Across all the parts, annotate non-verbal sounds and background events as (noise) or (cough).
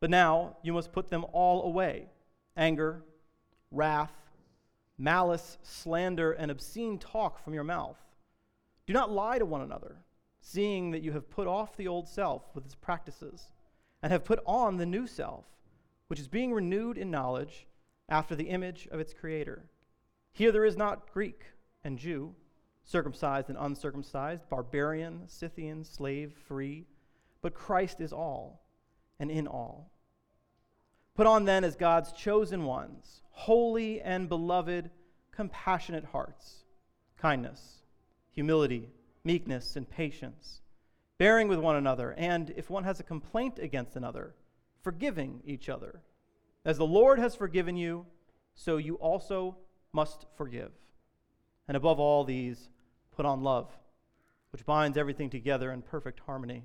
But now you must put them all away anger, wrath, malice, slander, and obscene talk from your mouth. Do not lie to one another, seeing that you have put off the old self with its practices, and have put on the new self, which is being renewed in knowledge after the image of its creator. Here there is not Greek and Jew, circumcised and uncircumcised, barbarian, Scythian, slave, free, but Christ is all and in all. Put on then as God's chosen ones, holy and beloved, compassionate hearts, kindness, humility, meekness, and patience, bearing with one another, and if one has a complaint against another, forgiving each other. As the Lord has forgiven you, so you also must forgive. And above all these, put on love, which binds everything together in perfect harmony.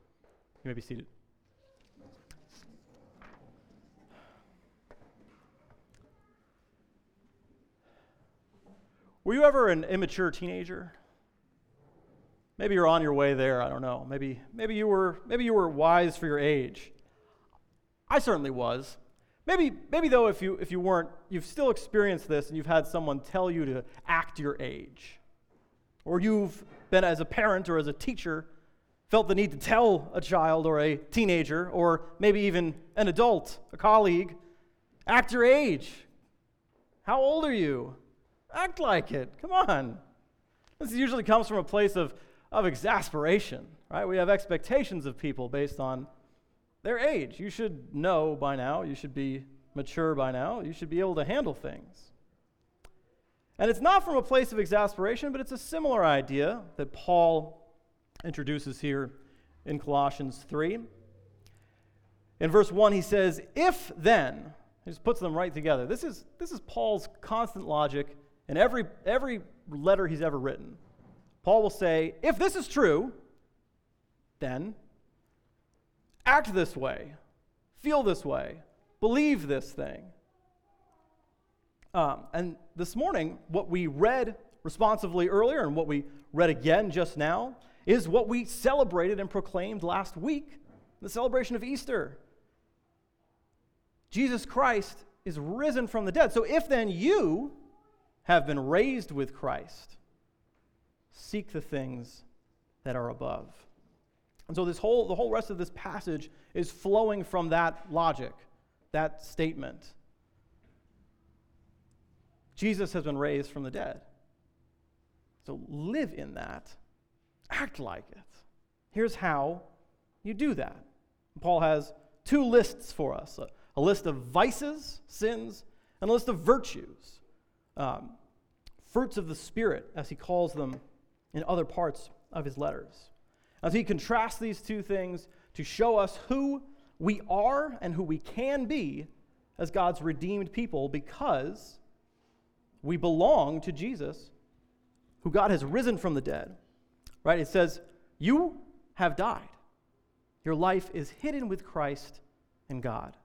You may be seated. Were you ever an immature teenager? Maybe you're on your way there, I don't know. Maybe, maybe, you, were, maybe you were wise for your age. I certainly was. Maybe, maybe though, if you, if you weren't, you've still experienced this and you've had someone tell you to act your age. Or you've been, as a parent or as a teacher, felt the need to tell a child or a teenager, or maybe even an adult, a colleague, act your age. How old are you? Act like it. Come on. This usually comes from a place of, of exasperation, right? We have expectations of people based on their age. You should know by now. You should be mature by now. You should be able to handle things. And it's not from a place of exasperation, but it's a similar idea that Paul introduces here in Colossians 3. In verse 1, he says, If then, he just puts them right together. This is, this is Paul's constant logic in every, every letter he's ever written, Paul will say, if this is true, then act this way, feel this way, believe this thing. Um, and this morning, what we read responsively earlier and what we read again just now is what we celebrated and proclaimed last week the celebration of Easter. Jesus Christ is risen from the dead. So if then you, have been raised with Christ, seek the things that are above. And so this whole the whole rest of this passage is flowing from that logic, that statement. Jesus has been raised from the dead. So live in that. Act like it. Here's how you do that. Paul has two lists for us a, a list of vices, sins, and a list of virtues um, fruits of the Spirit, as he calls them in other parts of his letters. As he contrasts these two things to show us who we are and who we can be as God's redeemed people because we belong to Jesus, who God has risen from the dead. Right? It says, You have died. Your life is hidden with Christ in God.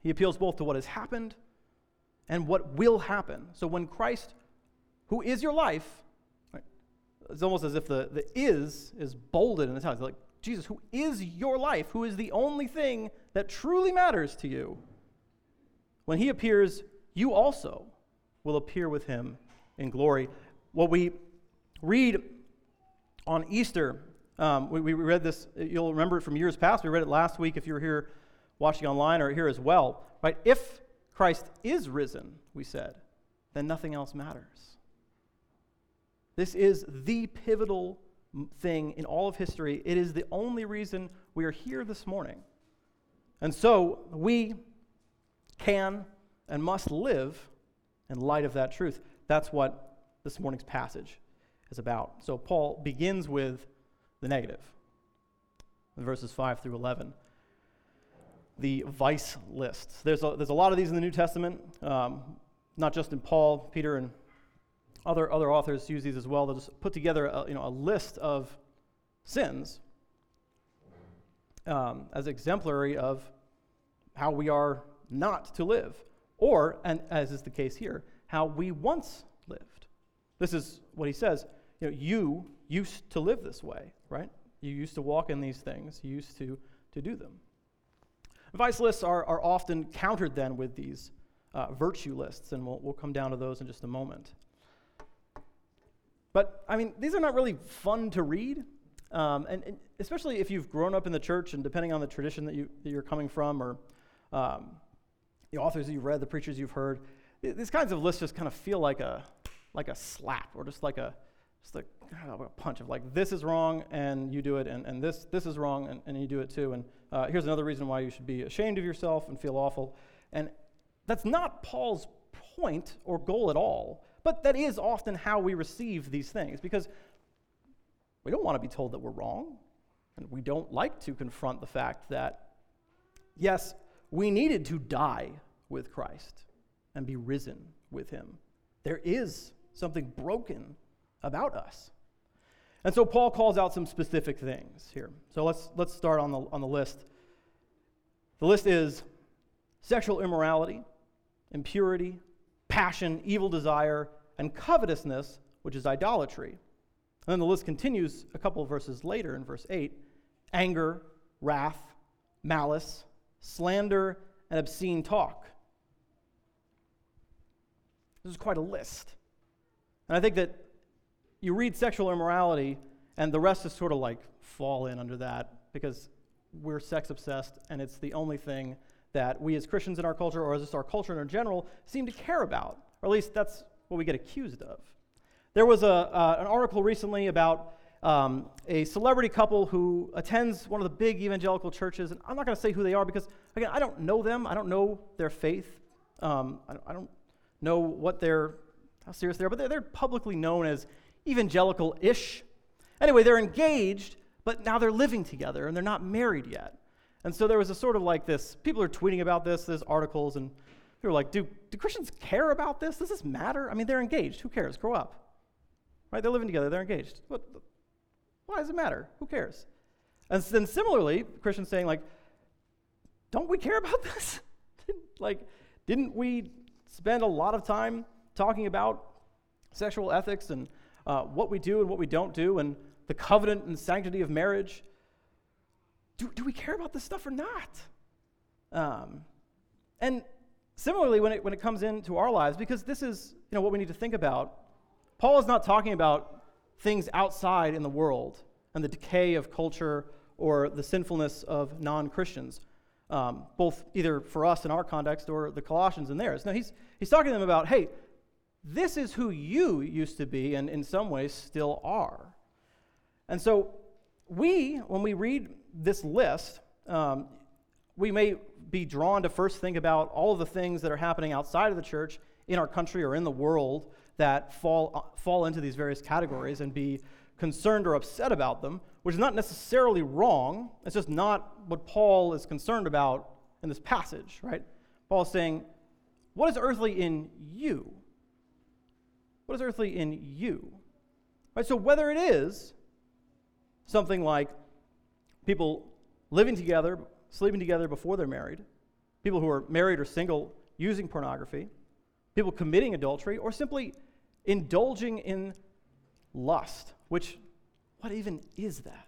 He appeals both to what has happened and what will happen. So when Christ, who is your life, right, it's almost as if the, the is is bolded in the text. Like, Jesus, who is your life, who is the only thing that truly matters to you, when he appears, you also will appear with him in glory. What we read on Easter, um, we, we read this, you'll remember it from years past. We read it last week if you were here watching online or here as well, right? If Christ is risen, we said, then nothing else matters. This is the pivotal thing in all of history. It is the only reason we are here this morning. And so we can and must live in light of that truth. That's what this morning's passage is about. So Paul begins with the negative, verses 5 through 11. The vice lists. There's a, there's a lot of these in the New Testament, um, not just in Paul, Peter, and other, other authors use these as well. They'll just put together a, you know, a list of sins um, as exemplary of how we are not to live, or, and as is the case here, how we once lived. This is what he says. You know, you used to live this way, right? You used to walk in these things. You used to, to do them. Vice lists are, are often countered then with these uh, virtue lists, and we'll, we'll come down to those in just a moment. But, I mean, these are not really fun to read. Um, and, and, especially if you've grown up in the church and depending on the tradition that, you, that you're coming from or um, the authors you've read, the preachers you've heard, these kinds of lists just kind of feel like a, like a slap or just like a, just like a punch of like, this is wrong and you do it, and, and this, this is wrong and, and you do it too. And uh, here's another reason why you should be ashamed of yourself and feel awful. And that's not Paul's point or goal at all. But that is often how we receive these things because we don't want to be told that we're wrong. And we don't like to confront the fact that, yes, we needed to die with Christ and be risen with him. There is something broken about us. And so Paul calls out some specific things here. So let's, let's start on the, on the list. The list is sexual immorality, impurity, passion, evil desire, and covetousness, which is idolatry. And then the list continues a couple of verses later in verse 8 anger, wrath, malice, slander, and obscene talk. This is quite a list. And I think that you read sexual immorality, and the rest is sort of like fall in under that because we're sex obsessed, and it's the only thing that we as Christians in our culture, or as just our culture in general, seem to care about. Or at least that's what we get accused of. There was a, uh, an article recently about um, a celebrity couple who attends one of the big evangelical churches, and I'm not going to say who they are because, again, I don't know them. I don't know their faith. Um, I, I, don't know what they're, how serious they are, but they're, they're publicly known as evangelical ish. Anyway, they're engaged, but now they're living together and they're not married yet. And so there was a sort of like this people are tweeting about this, there's articles, and people are like, do, do Christians care about this? Does this matter? I mean, they're engaged. Who cares? Grow up. Right? They're living together, they're engaged. What, why does it matter? Who cares? And then similarly, Christians saying, like, don't we care about (laughs) this? (laughs) like, didn't we spend a lot of time talking about sexual ethics and uh, what we do and what we don't do and the covenant and sanctity of marriage? do, do we care about this stuff or not? Um, and similarly, when it, when it comes into our lives, because this is you know, what we need to think about, Paul is not talking about things outside in the world and the decay of culture or the sinfulness of non Christians, um, both either for us in our context or the Colossians in theirs. No, he's, he's talking to them about, hey, this is who you used to be and in some ways still are. And so we, when we read this list, um, we may be drawn to first think about all of the things that are happening outside of the church in our country or in the world that fall, uh, fall into these various categories and be concerned or upset about them, which is not necessarily wrong. It's just not what Paul is concerned about in this passage, right? Paul is saying, What is earthly in you? What is earthly in you? Right? So whether it is something like people living together, sleeping together before they're married, people who are married or single using pornography, people committing adultery, or simply indulging in lust, which, what even is that?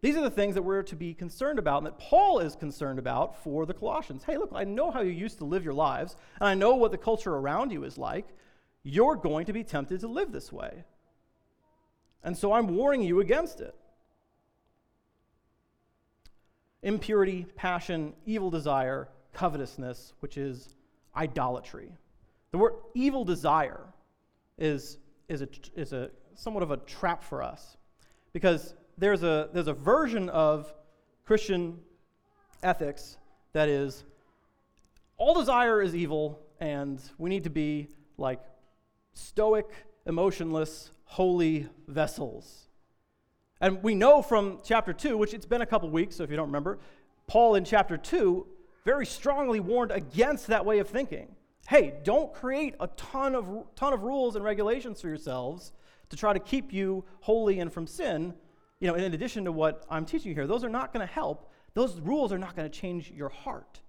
These are the things that we're to be concerned about and that Paul is concerned about for the Colossians. Hey, look, I know how you used to live your lives, and I know what the culture around you is like. You're going to be tempted to live this way. And so I'm warning you against it. impurity, passion, evil desire, covetousness, which is idolatry. The word evil desire is, is, a, is a somewhat of a trap for us because there's a, there's a version of Christian ethics that is all desire is evil and we need to be like stoic, emotionless, holy vessels. And we know from chapter 2, which it's been a couple weeks, so if you don't remember, Paul in chapter 2 very strongly warned against that way of thinking. Hey, don't create a ton of, ton of rules and regulations for yourselves to try to keep you holy and from sin. You know, in addition to what I'm teaching you here, those are not going to help. Those rules are not going to change your heart.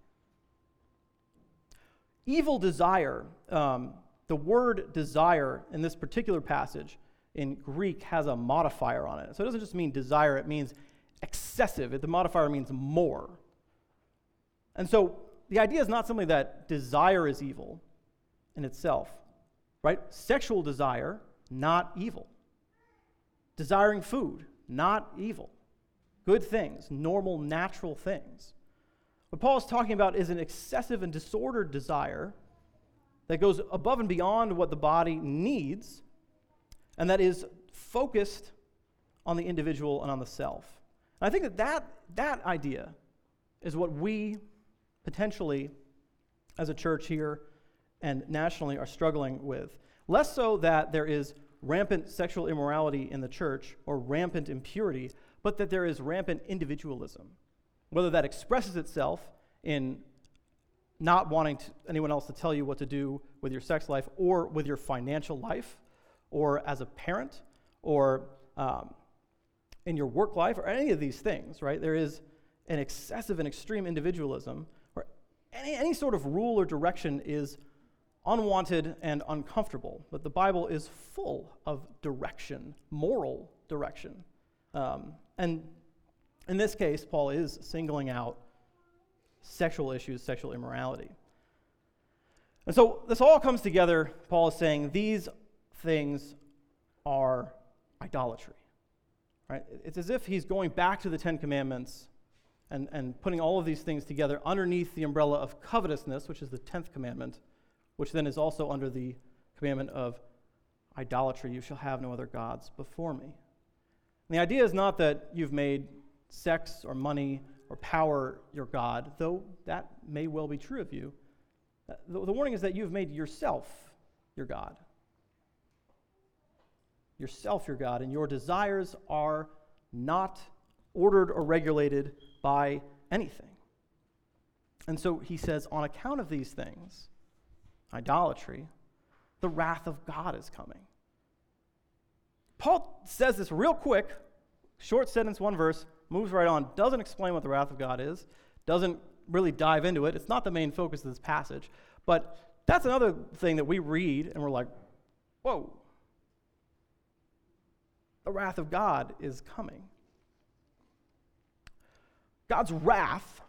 Evil desire, um, the word desire in this particular passage in Greek has a modifier on it. So it doesn't just mean desire, it means excessive. The modifier means more. And so the idea is not simply that desire is evil in itself, right? Sexual desire, not evil. Desiring food, not evil. Good things, normal, natural things. What Paul is talking about is an excessive and disordered desire that goes above and beyond what the body needs and that is focused on the individual and on the self. And I think that, that that idea is what we potentially, as a church here and nationally, are struggling with. Less so that there is rampant sexual immorality in the church or rampant impurity, but that there is rampant individualism. Whether that expresses itself in not wanting to, anyone else to tell you what to do with your sex life or with your financial life or as a parent or um, in your work life or any of these things, right? There is an excessive and extreme individualism where any, any sort of rule or direction is unwanted and uncomfortable. But the Bible is full of direction, moral direction. Um, and in this case, Paul is singling out sexual issues, sexual immorality. And so this all comes together. Paul is saying these things are idolatry. Right? It's as if he's going back to the Ten Commandments and, and putting all of these things together underneath the umbrella of covetousness, which is the tenth commandment, which then is also under the commandment of idolatry. You shall have no other gods before me. And the idea is not that you've made sex or money or power your God, though that may well be true of you. The, the warning is that you've made yourself your God yourself your God, and your desires are not ordered or regulated by anything. And so he says, on account of these things, idolatry, the wrath of God is coming. Paul says this real quick, short sentence, one verse, moves right on, doesn't explain what the wrath of God is, doesn't really dive into it. It's not the main focus of this passage. But that's another thing that we read and we're like, whoa, the wrath of God is coming. God's wrath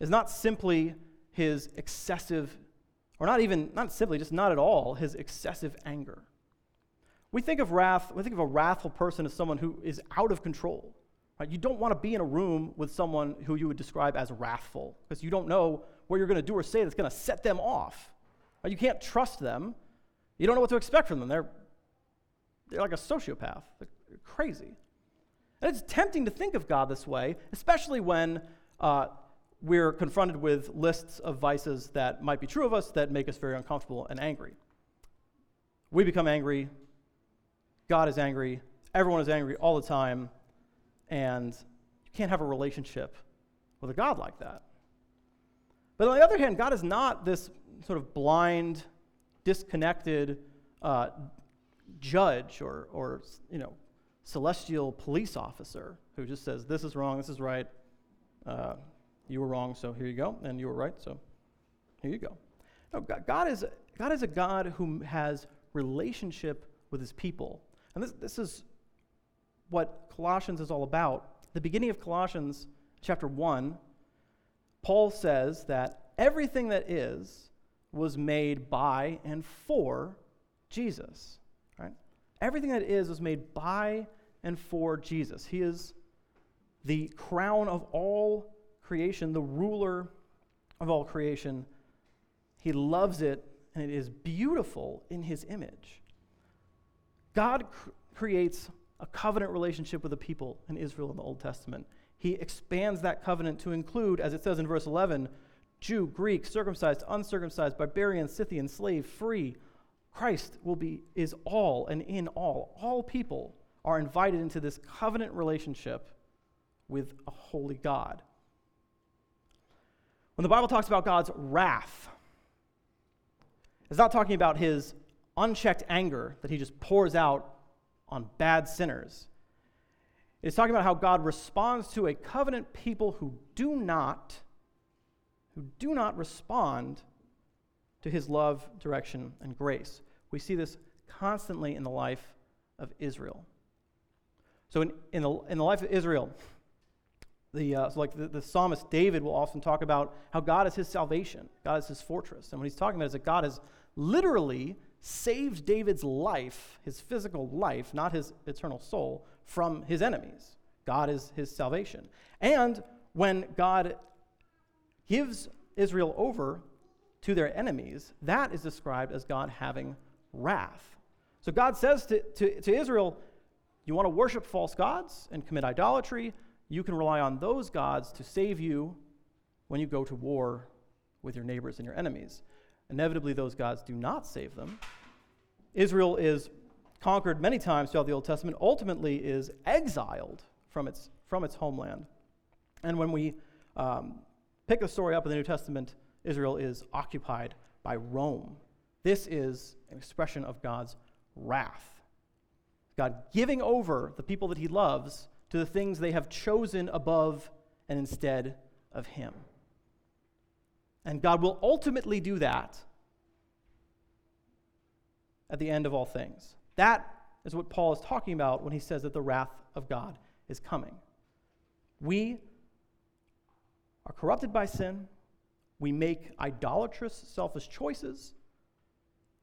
is not simply his excessive, or not even, not simply, just not at all, his excessive anger. We think of wrath, we think of a wrathful person as someone who is out of control. Right? You don't want to be in a room with someone who you would describe as wrathful because you don't know what you're going to do or say that's going to set them off. Right? You can't trust them. You don't know what to expect from them. They're they're like a sociopath. They're crazy. And it's tempting to think of God this way, especially when uh, we're confronted with lists of vices that might be true of us that make us very uncomfortable and angry. We become angry. God is angry. Everyone is angry all the time. And you can't have a relationship with a God like that. But on the other hand, God is not this sort of blind, disconnected, uh, judge or, or you know, celestial police officer who just says, this is wrong, this is right, uh, you were wrong, so here you go, and you were right, so here you go. No, God, is, God is a God who has relationship with his people. And this, this is what Colossians is all about. The beginning of Colossians chapter 1, Paul says that everything that is was made by and for Jesus. Right? Everything that is was made by and for Jesus. He is the crown of all creation, the ruler of all creation. He loves it, and it is beautiful in his image. God cr- creates a covenant relationship with the people in Israel in the Old Testament. He expands that covenant to include, as it says in verse 11, Jew, Greek, circumcised, uncircumcised, barbarian, Scythian, slave, free. Christ will be is all and in all. All people are invited into this covenant relationship with a holy God. When the Bible talks about God's wrath, it's not talking about his unchecked anger that he just pours out on bad sinners. It's talking about how God responds to a covenant people who do not who do not respond to his love, direction, and grace. We see this constantly in the life of Israel. So, in, in, the, in the life of Israel, the, uh, so like the, the psalmist David will often talk about how God is his salvation, God is his fortress. And what he's talking about is that God is literally saved David's life, his physical life, not his eternal soul, from his enemies. God is his salvation. And when God gives Israel over to their enemies, that is described as God having wrath. So God says to, to, to Israel, You want to worship false gods and commit idolatry? You can rely on those gods to save you when you go to war with your neighbors and your enemies. Inevitably, those gods do not save them. Israel is conquered many times throughout the Old Testament, ultimately is exiled from its, from its homeland. And when we um, pick the story up in the New Testament, Israel is occupied by Rome. This is an expression of God's wrath. God giving over the people that he loves to the things they have chosen above and instead of him. And God will ultimately do that at the end of all things. That is what Paul is talking about when he says that the wrath of God is coming. We are corrupted by sin. We make idolatrous, selfish choices.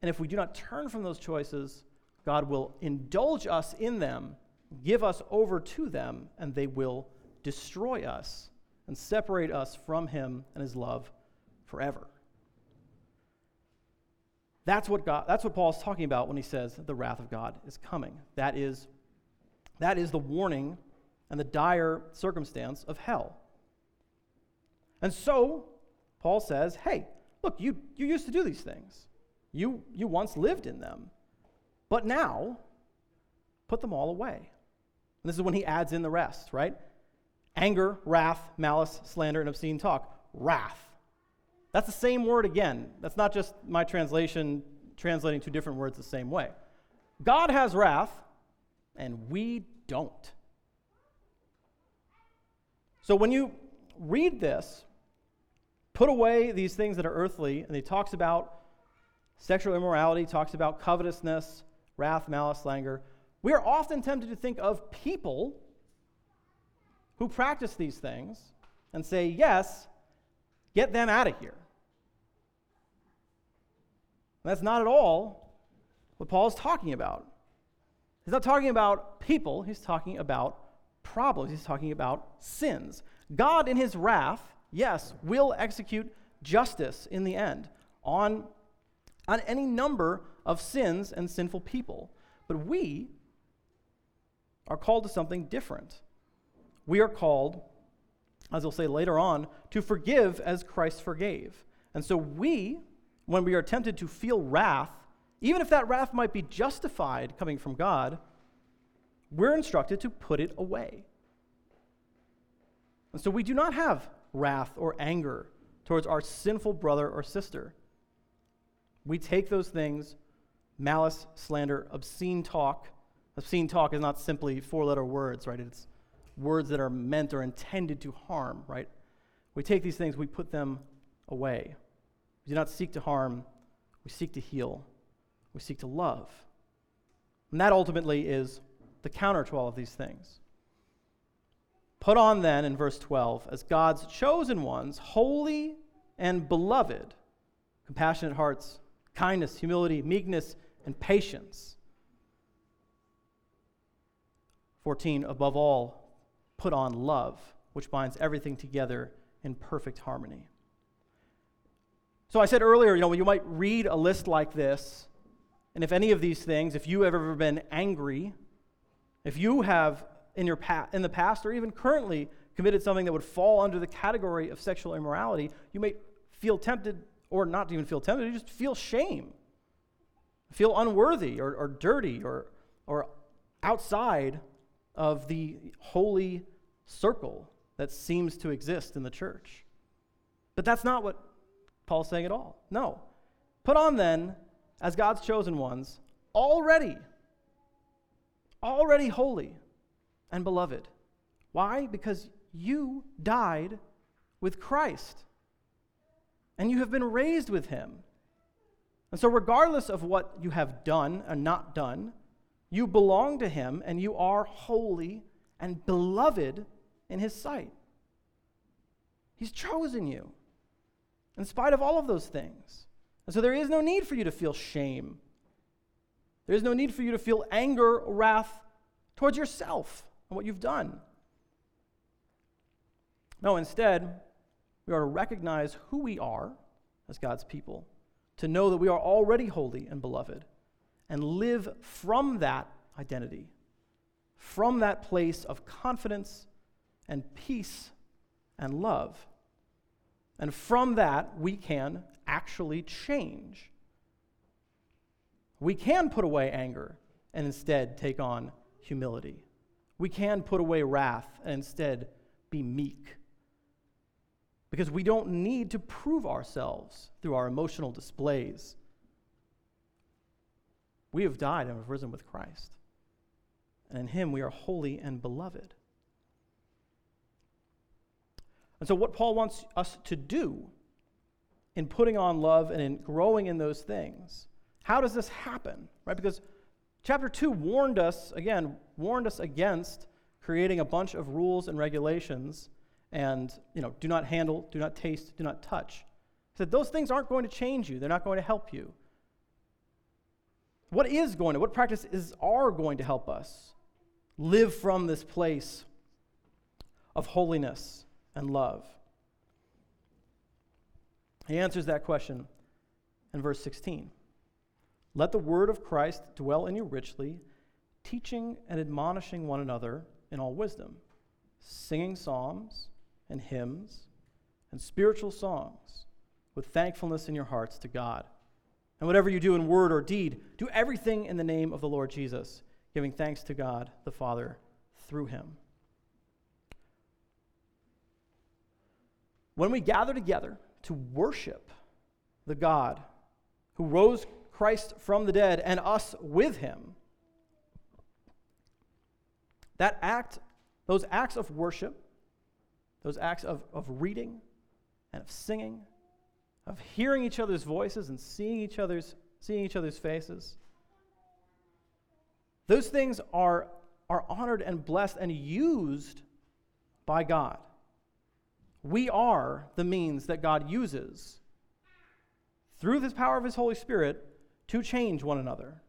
And if we do not turn from those choices, God will indulge us in them, give us over to them, and they will destroy us and separate us from Him and His love forever. That's what, God, that's what Paul is talking about when he says the wrath of God is coming. That is, that is the warning and the dire circumstance of hell. And so, Paul says, hey, look, you, you used to do these things. You, you once lived in them. But now, put them all away. And this is when he adds in the rest, right? Anger, wrath, malice, slander, and obscene talk. Wrath. That's the same word again. That's not just my translation translating two different words the same way. God has wrath, and we don't. So when you read this, put away these things that are earthly, and he talks about sexual immorality, talks about covetousness, wrath, malice, slander. We are often tempted to think of people who practice these things and say, yes, get them out of here. And that's not at all what Paul is talking about. He's not talking about people, he's talking about problems, he's talking about sins. God, in his wrath, yes, will execute justice in the end on, on any number of sins and sinful people. But we are called to something different. We are called, as he'll say later on, to forgive as Christ forgave. And so we when we are tempted to feel wrath, even if that wrath might be justified coming from God, we're instructed to put it away. And so we do not have wrath or anger towards our sinful brother or sister. We take those things malice, slander, obscene talk. Obscene talk is not simply four letter words, right? It's words that are meant or intended to harm, right? We take these things, we put them away. We do not seek to harm, we seek to heal, we seek to love. And that ultimately is the counter to all of these things. Put on then, in verse 12, as God's chosen ones, holy and beloved, compassionate hearts, kindness, humility, meekness, and patience. 14, above all, put on love, which binds everything together in perfect harmony. So I said earlier, you know, you might read a list like this, and if any of these things, if you have ever been angry, if you have in your pa- in the past or even currently committed something that would fall under the category of sexual immorality, you may feel tempted, or not even feel tempted, you just feel shame, feel unworthy or, or dirty or, or outside of the holy circle that seems to exist in the church. But that's not what Paul's saying at all. No. Put on then, as God's chosen ones, already, already holy and beloved. Why? Because you died with Christ and you have been raised with him. And so, regardless of what you have done and not done, you belong to him and you are holy and beloved in his sight. He's chosen you in spite of all of those things. And so, there is no need for you to feel shame. There is no need for you to feel anger or wrath towards yourself and what you've done. No, instead, we are to recognize who we are as God's people, to know that we are already holy and beloved, and live from that identity, from that place of confidence and peace and love. And from that, we can actually change. We can put away anger and instead take on humility. We can put away wrath and instead be meek because we don't need to prove ourselves through our emotional displays. We have died and have risen with Christ. And in Him we are holy and beloved. And so, what Paul wants us to do in putting on love and in growing in those things, how does this happen? Right? Because chapter 2 warned us, again, warned us against creating a bunch of rules and regulations and you know, do not handle, do not taste, do not touch. He said those things aren't going to change you. They're not going to help you. What is going to, what practices are going to help us live from this place of holiness and love? He answers that question in verse 16. Let the word of Christ dwell in you richly, teaching and admonishing one another in all wisdom, singing psalms and hymns and spiritual songs with thankfulness in your hearts to God. And whatever you do in word or deed, do everything in the name of the Lord Jesus, giving thanks to God the Father through him. When we gather together to worship the God who rose Christ from the dead and us with him, that act, those acts of worship, those acts of, of reading and of singing, of hearing each other's voices and seeing each other's, seeing each other's faces. Those things are, are honored and blessed and used by God. We are the means that God uses through the power of His Holy Spirit to change one another.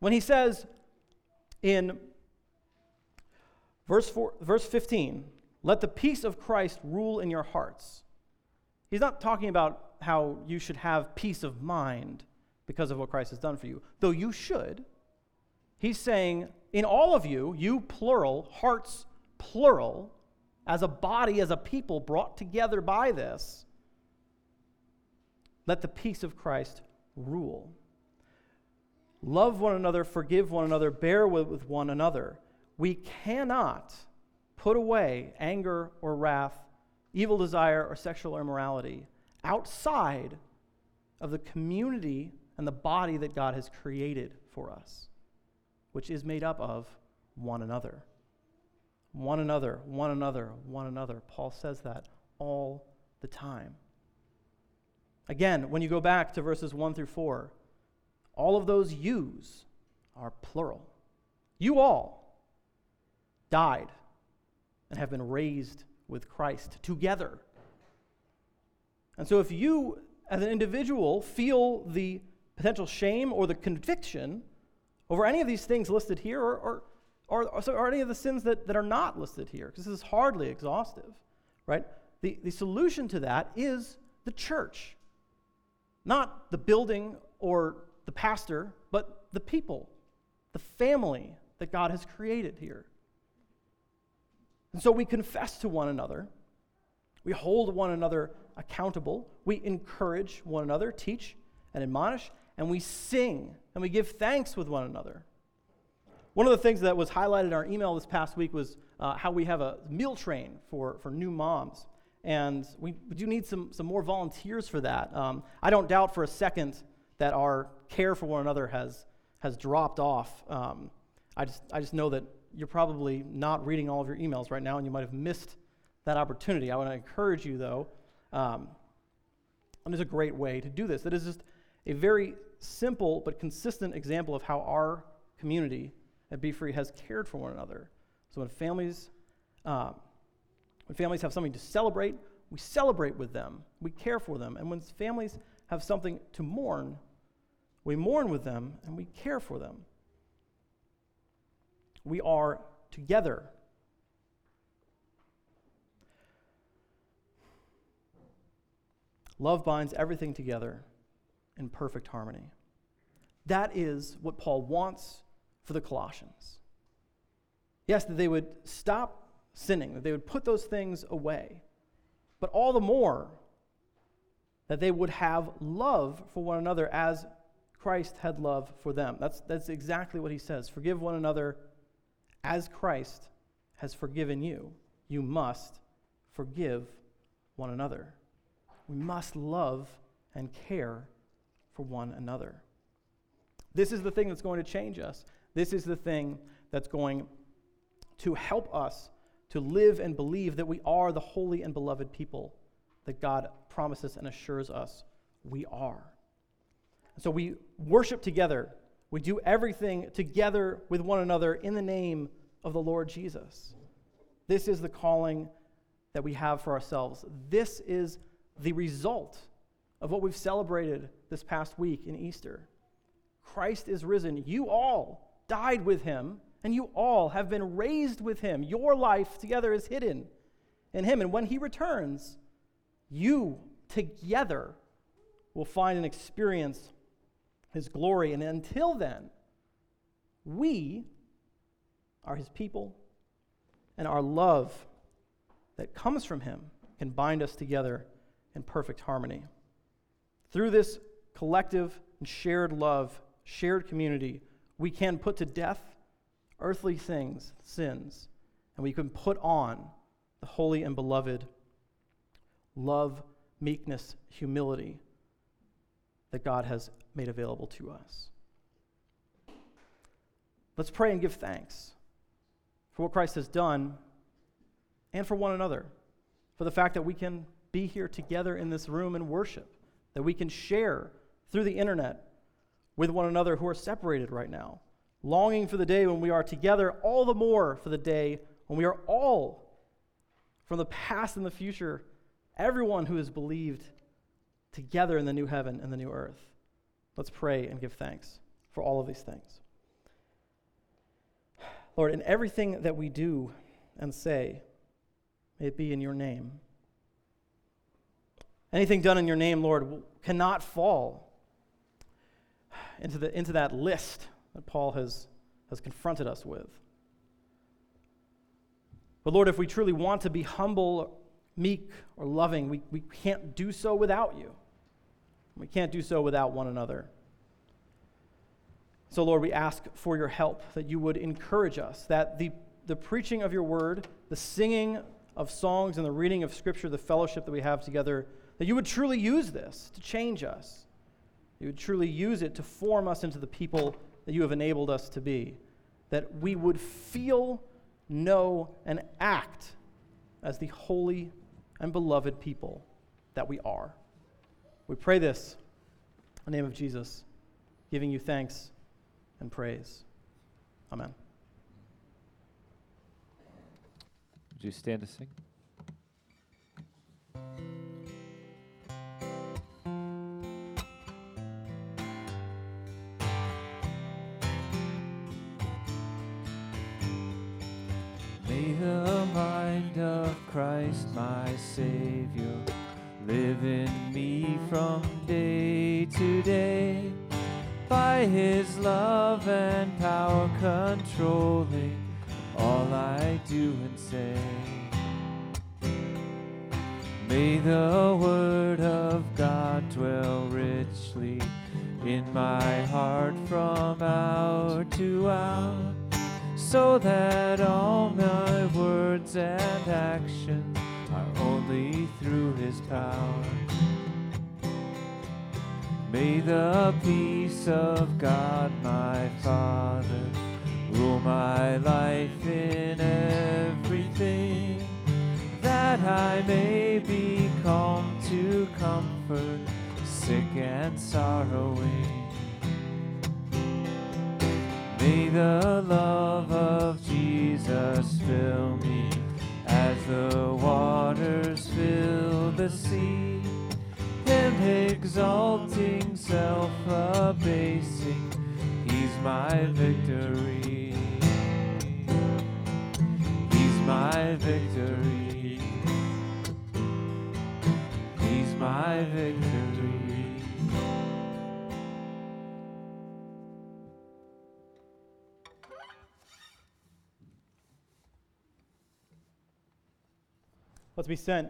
When He says in verse, four, verse 15, let the peace of Christ rule in your hearts. He's not talking about how you should have peace of mind because of what Christ has done for you, though you should. He's saying, in all of you, you plural, hearts plural, as a body, as a people brought together by this, let the peace of Christ rule. Love one another, forgive one another, bear with one another. We cannot Put away anger or wrath, evil desire, or sexual immorality outside of the community and the body that God has created for us, which is made up of one another. One another, one another, one another. Paul says that all the time. Again, when you go back to verses 1 through 4, all of those yous are plural. You all died and have been raised with Christ together. And so, if you, as an individual, feel the potential shame or the conviction over any of these things listed here, or, or or, or any of the sins that, that are not listed here, because this is hardly exhaustive, right? The, the solution to that is the church, not the building or the pastor, but the people, the family that God has created here. And so we confess to one another, we hold one another accountable, we encourage one another, teach and admonish, and we sing and we give thanks with one another. One of the things that was highlighted in our email this past week was uh, how we have a meal train for, for new moms. And we, do need some, some more volunteers for that. Um, I don't doubt for a second that our care for one another has, has dropped off. Um, I, just, I just know that you're probably not reading all of your emails right now, and you might have missed that opportunity. I want to encourage you, though, um, and there's a great way to do this. It is just a very simple but consistent example of how our community at Be Free has cared for one another. So when families, um, when families have something to celebrate, we celebrate with them, we care for them. And when families have something to mourn, we mourn with them and we care for them. We are together. Love binds everything together in perfect harmony. That is what Paul wants for the Colossians. Yes, that they would stop sinning, that they would put those things away, but all the more that they would have love for one another as Christ had love for them. That's, that's exactly what he says. Forgive one another as Christ has forgiven you. You must forgive one another. We must love and care for one another. This is the thing that's going to change us. This is the thing that's going to help us to live and believe that we are the holy and beloved people that God promises and assures us we are. so we worship together. We do everything together with one another in the name of the Lord Jesus. This is the calling that we have for ourselves. This is the result of what we've celebrated this past week in Easter. Christ is risen. You all died with him, and you all have been raised with him. Your life together is hidden in him. And when he returns, you together will find and experience his glory. And until then, we are his people, and our love that comes from him can bind us together in perfect harmony. Through this collective and shared love, shared community, we can put to death earthly things, sins, and we can put on the holy and beloved love, meekness, humility that God has made available to us. Let's pray and give thanks for what Christ has done and for one another, for the fact that we can be here together in this room and worship, that we can share through the internet with one another who are separated right now, longing for the day when we are together, all the more for the day when we are all, from the past and the future, everyone who has believed, together in the new heaven and the new earth. Let's pray and give thanks for all of these things. Lord, in everything that we do and say, may it be in your name. Anything done in your name, Lord, cannot fall into, the, into that list that Paul has, has confronted us with. But Lord, if we truly want to be humble, meek, or loving, we, we can't do so without you. We can't do so without one another. So, Lord, we ask for your help, that you would encourage us, that the, the preaching of your word, the singing of songs, and the reading of scripture, the fellowship that we have together, that you would truly use this to change us. You would truly use it to form us into the people that you have enabled us to be. That we would feel, know, and act as the holy and beloved people that we are. We pray this in the name of Jesus, giving you thanks and praise. Amen. Would you stand to sing? Of Christ, my Savior, live in me from day to day. By his love and power controlling all I do and say. May the word of God dwell richly in my heart from hour to hour, so that all my words and actions are only through his power. May the peace of God, my Father, rule my life in everything, that I may be calm to comfort sick and sorrowing. May the love of Jesus fill me as the waters fill the sea. Him exalting, self abasing, He's my victory. He's my victory. He's my victory. Let's be sent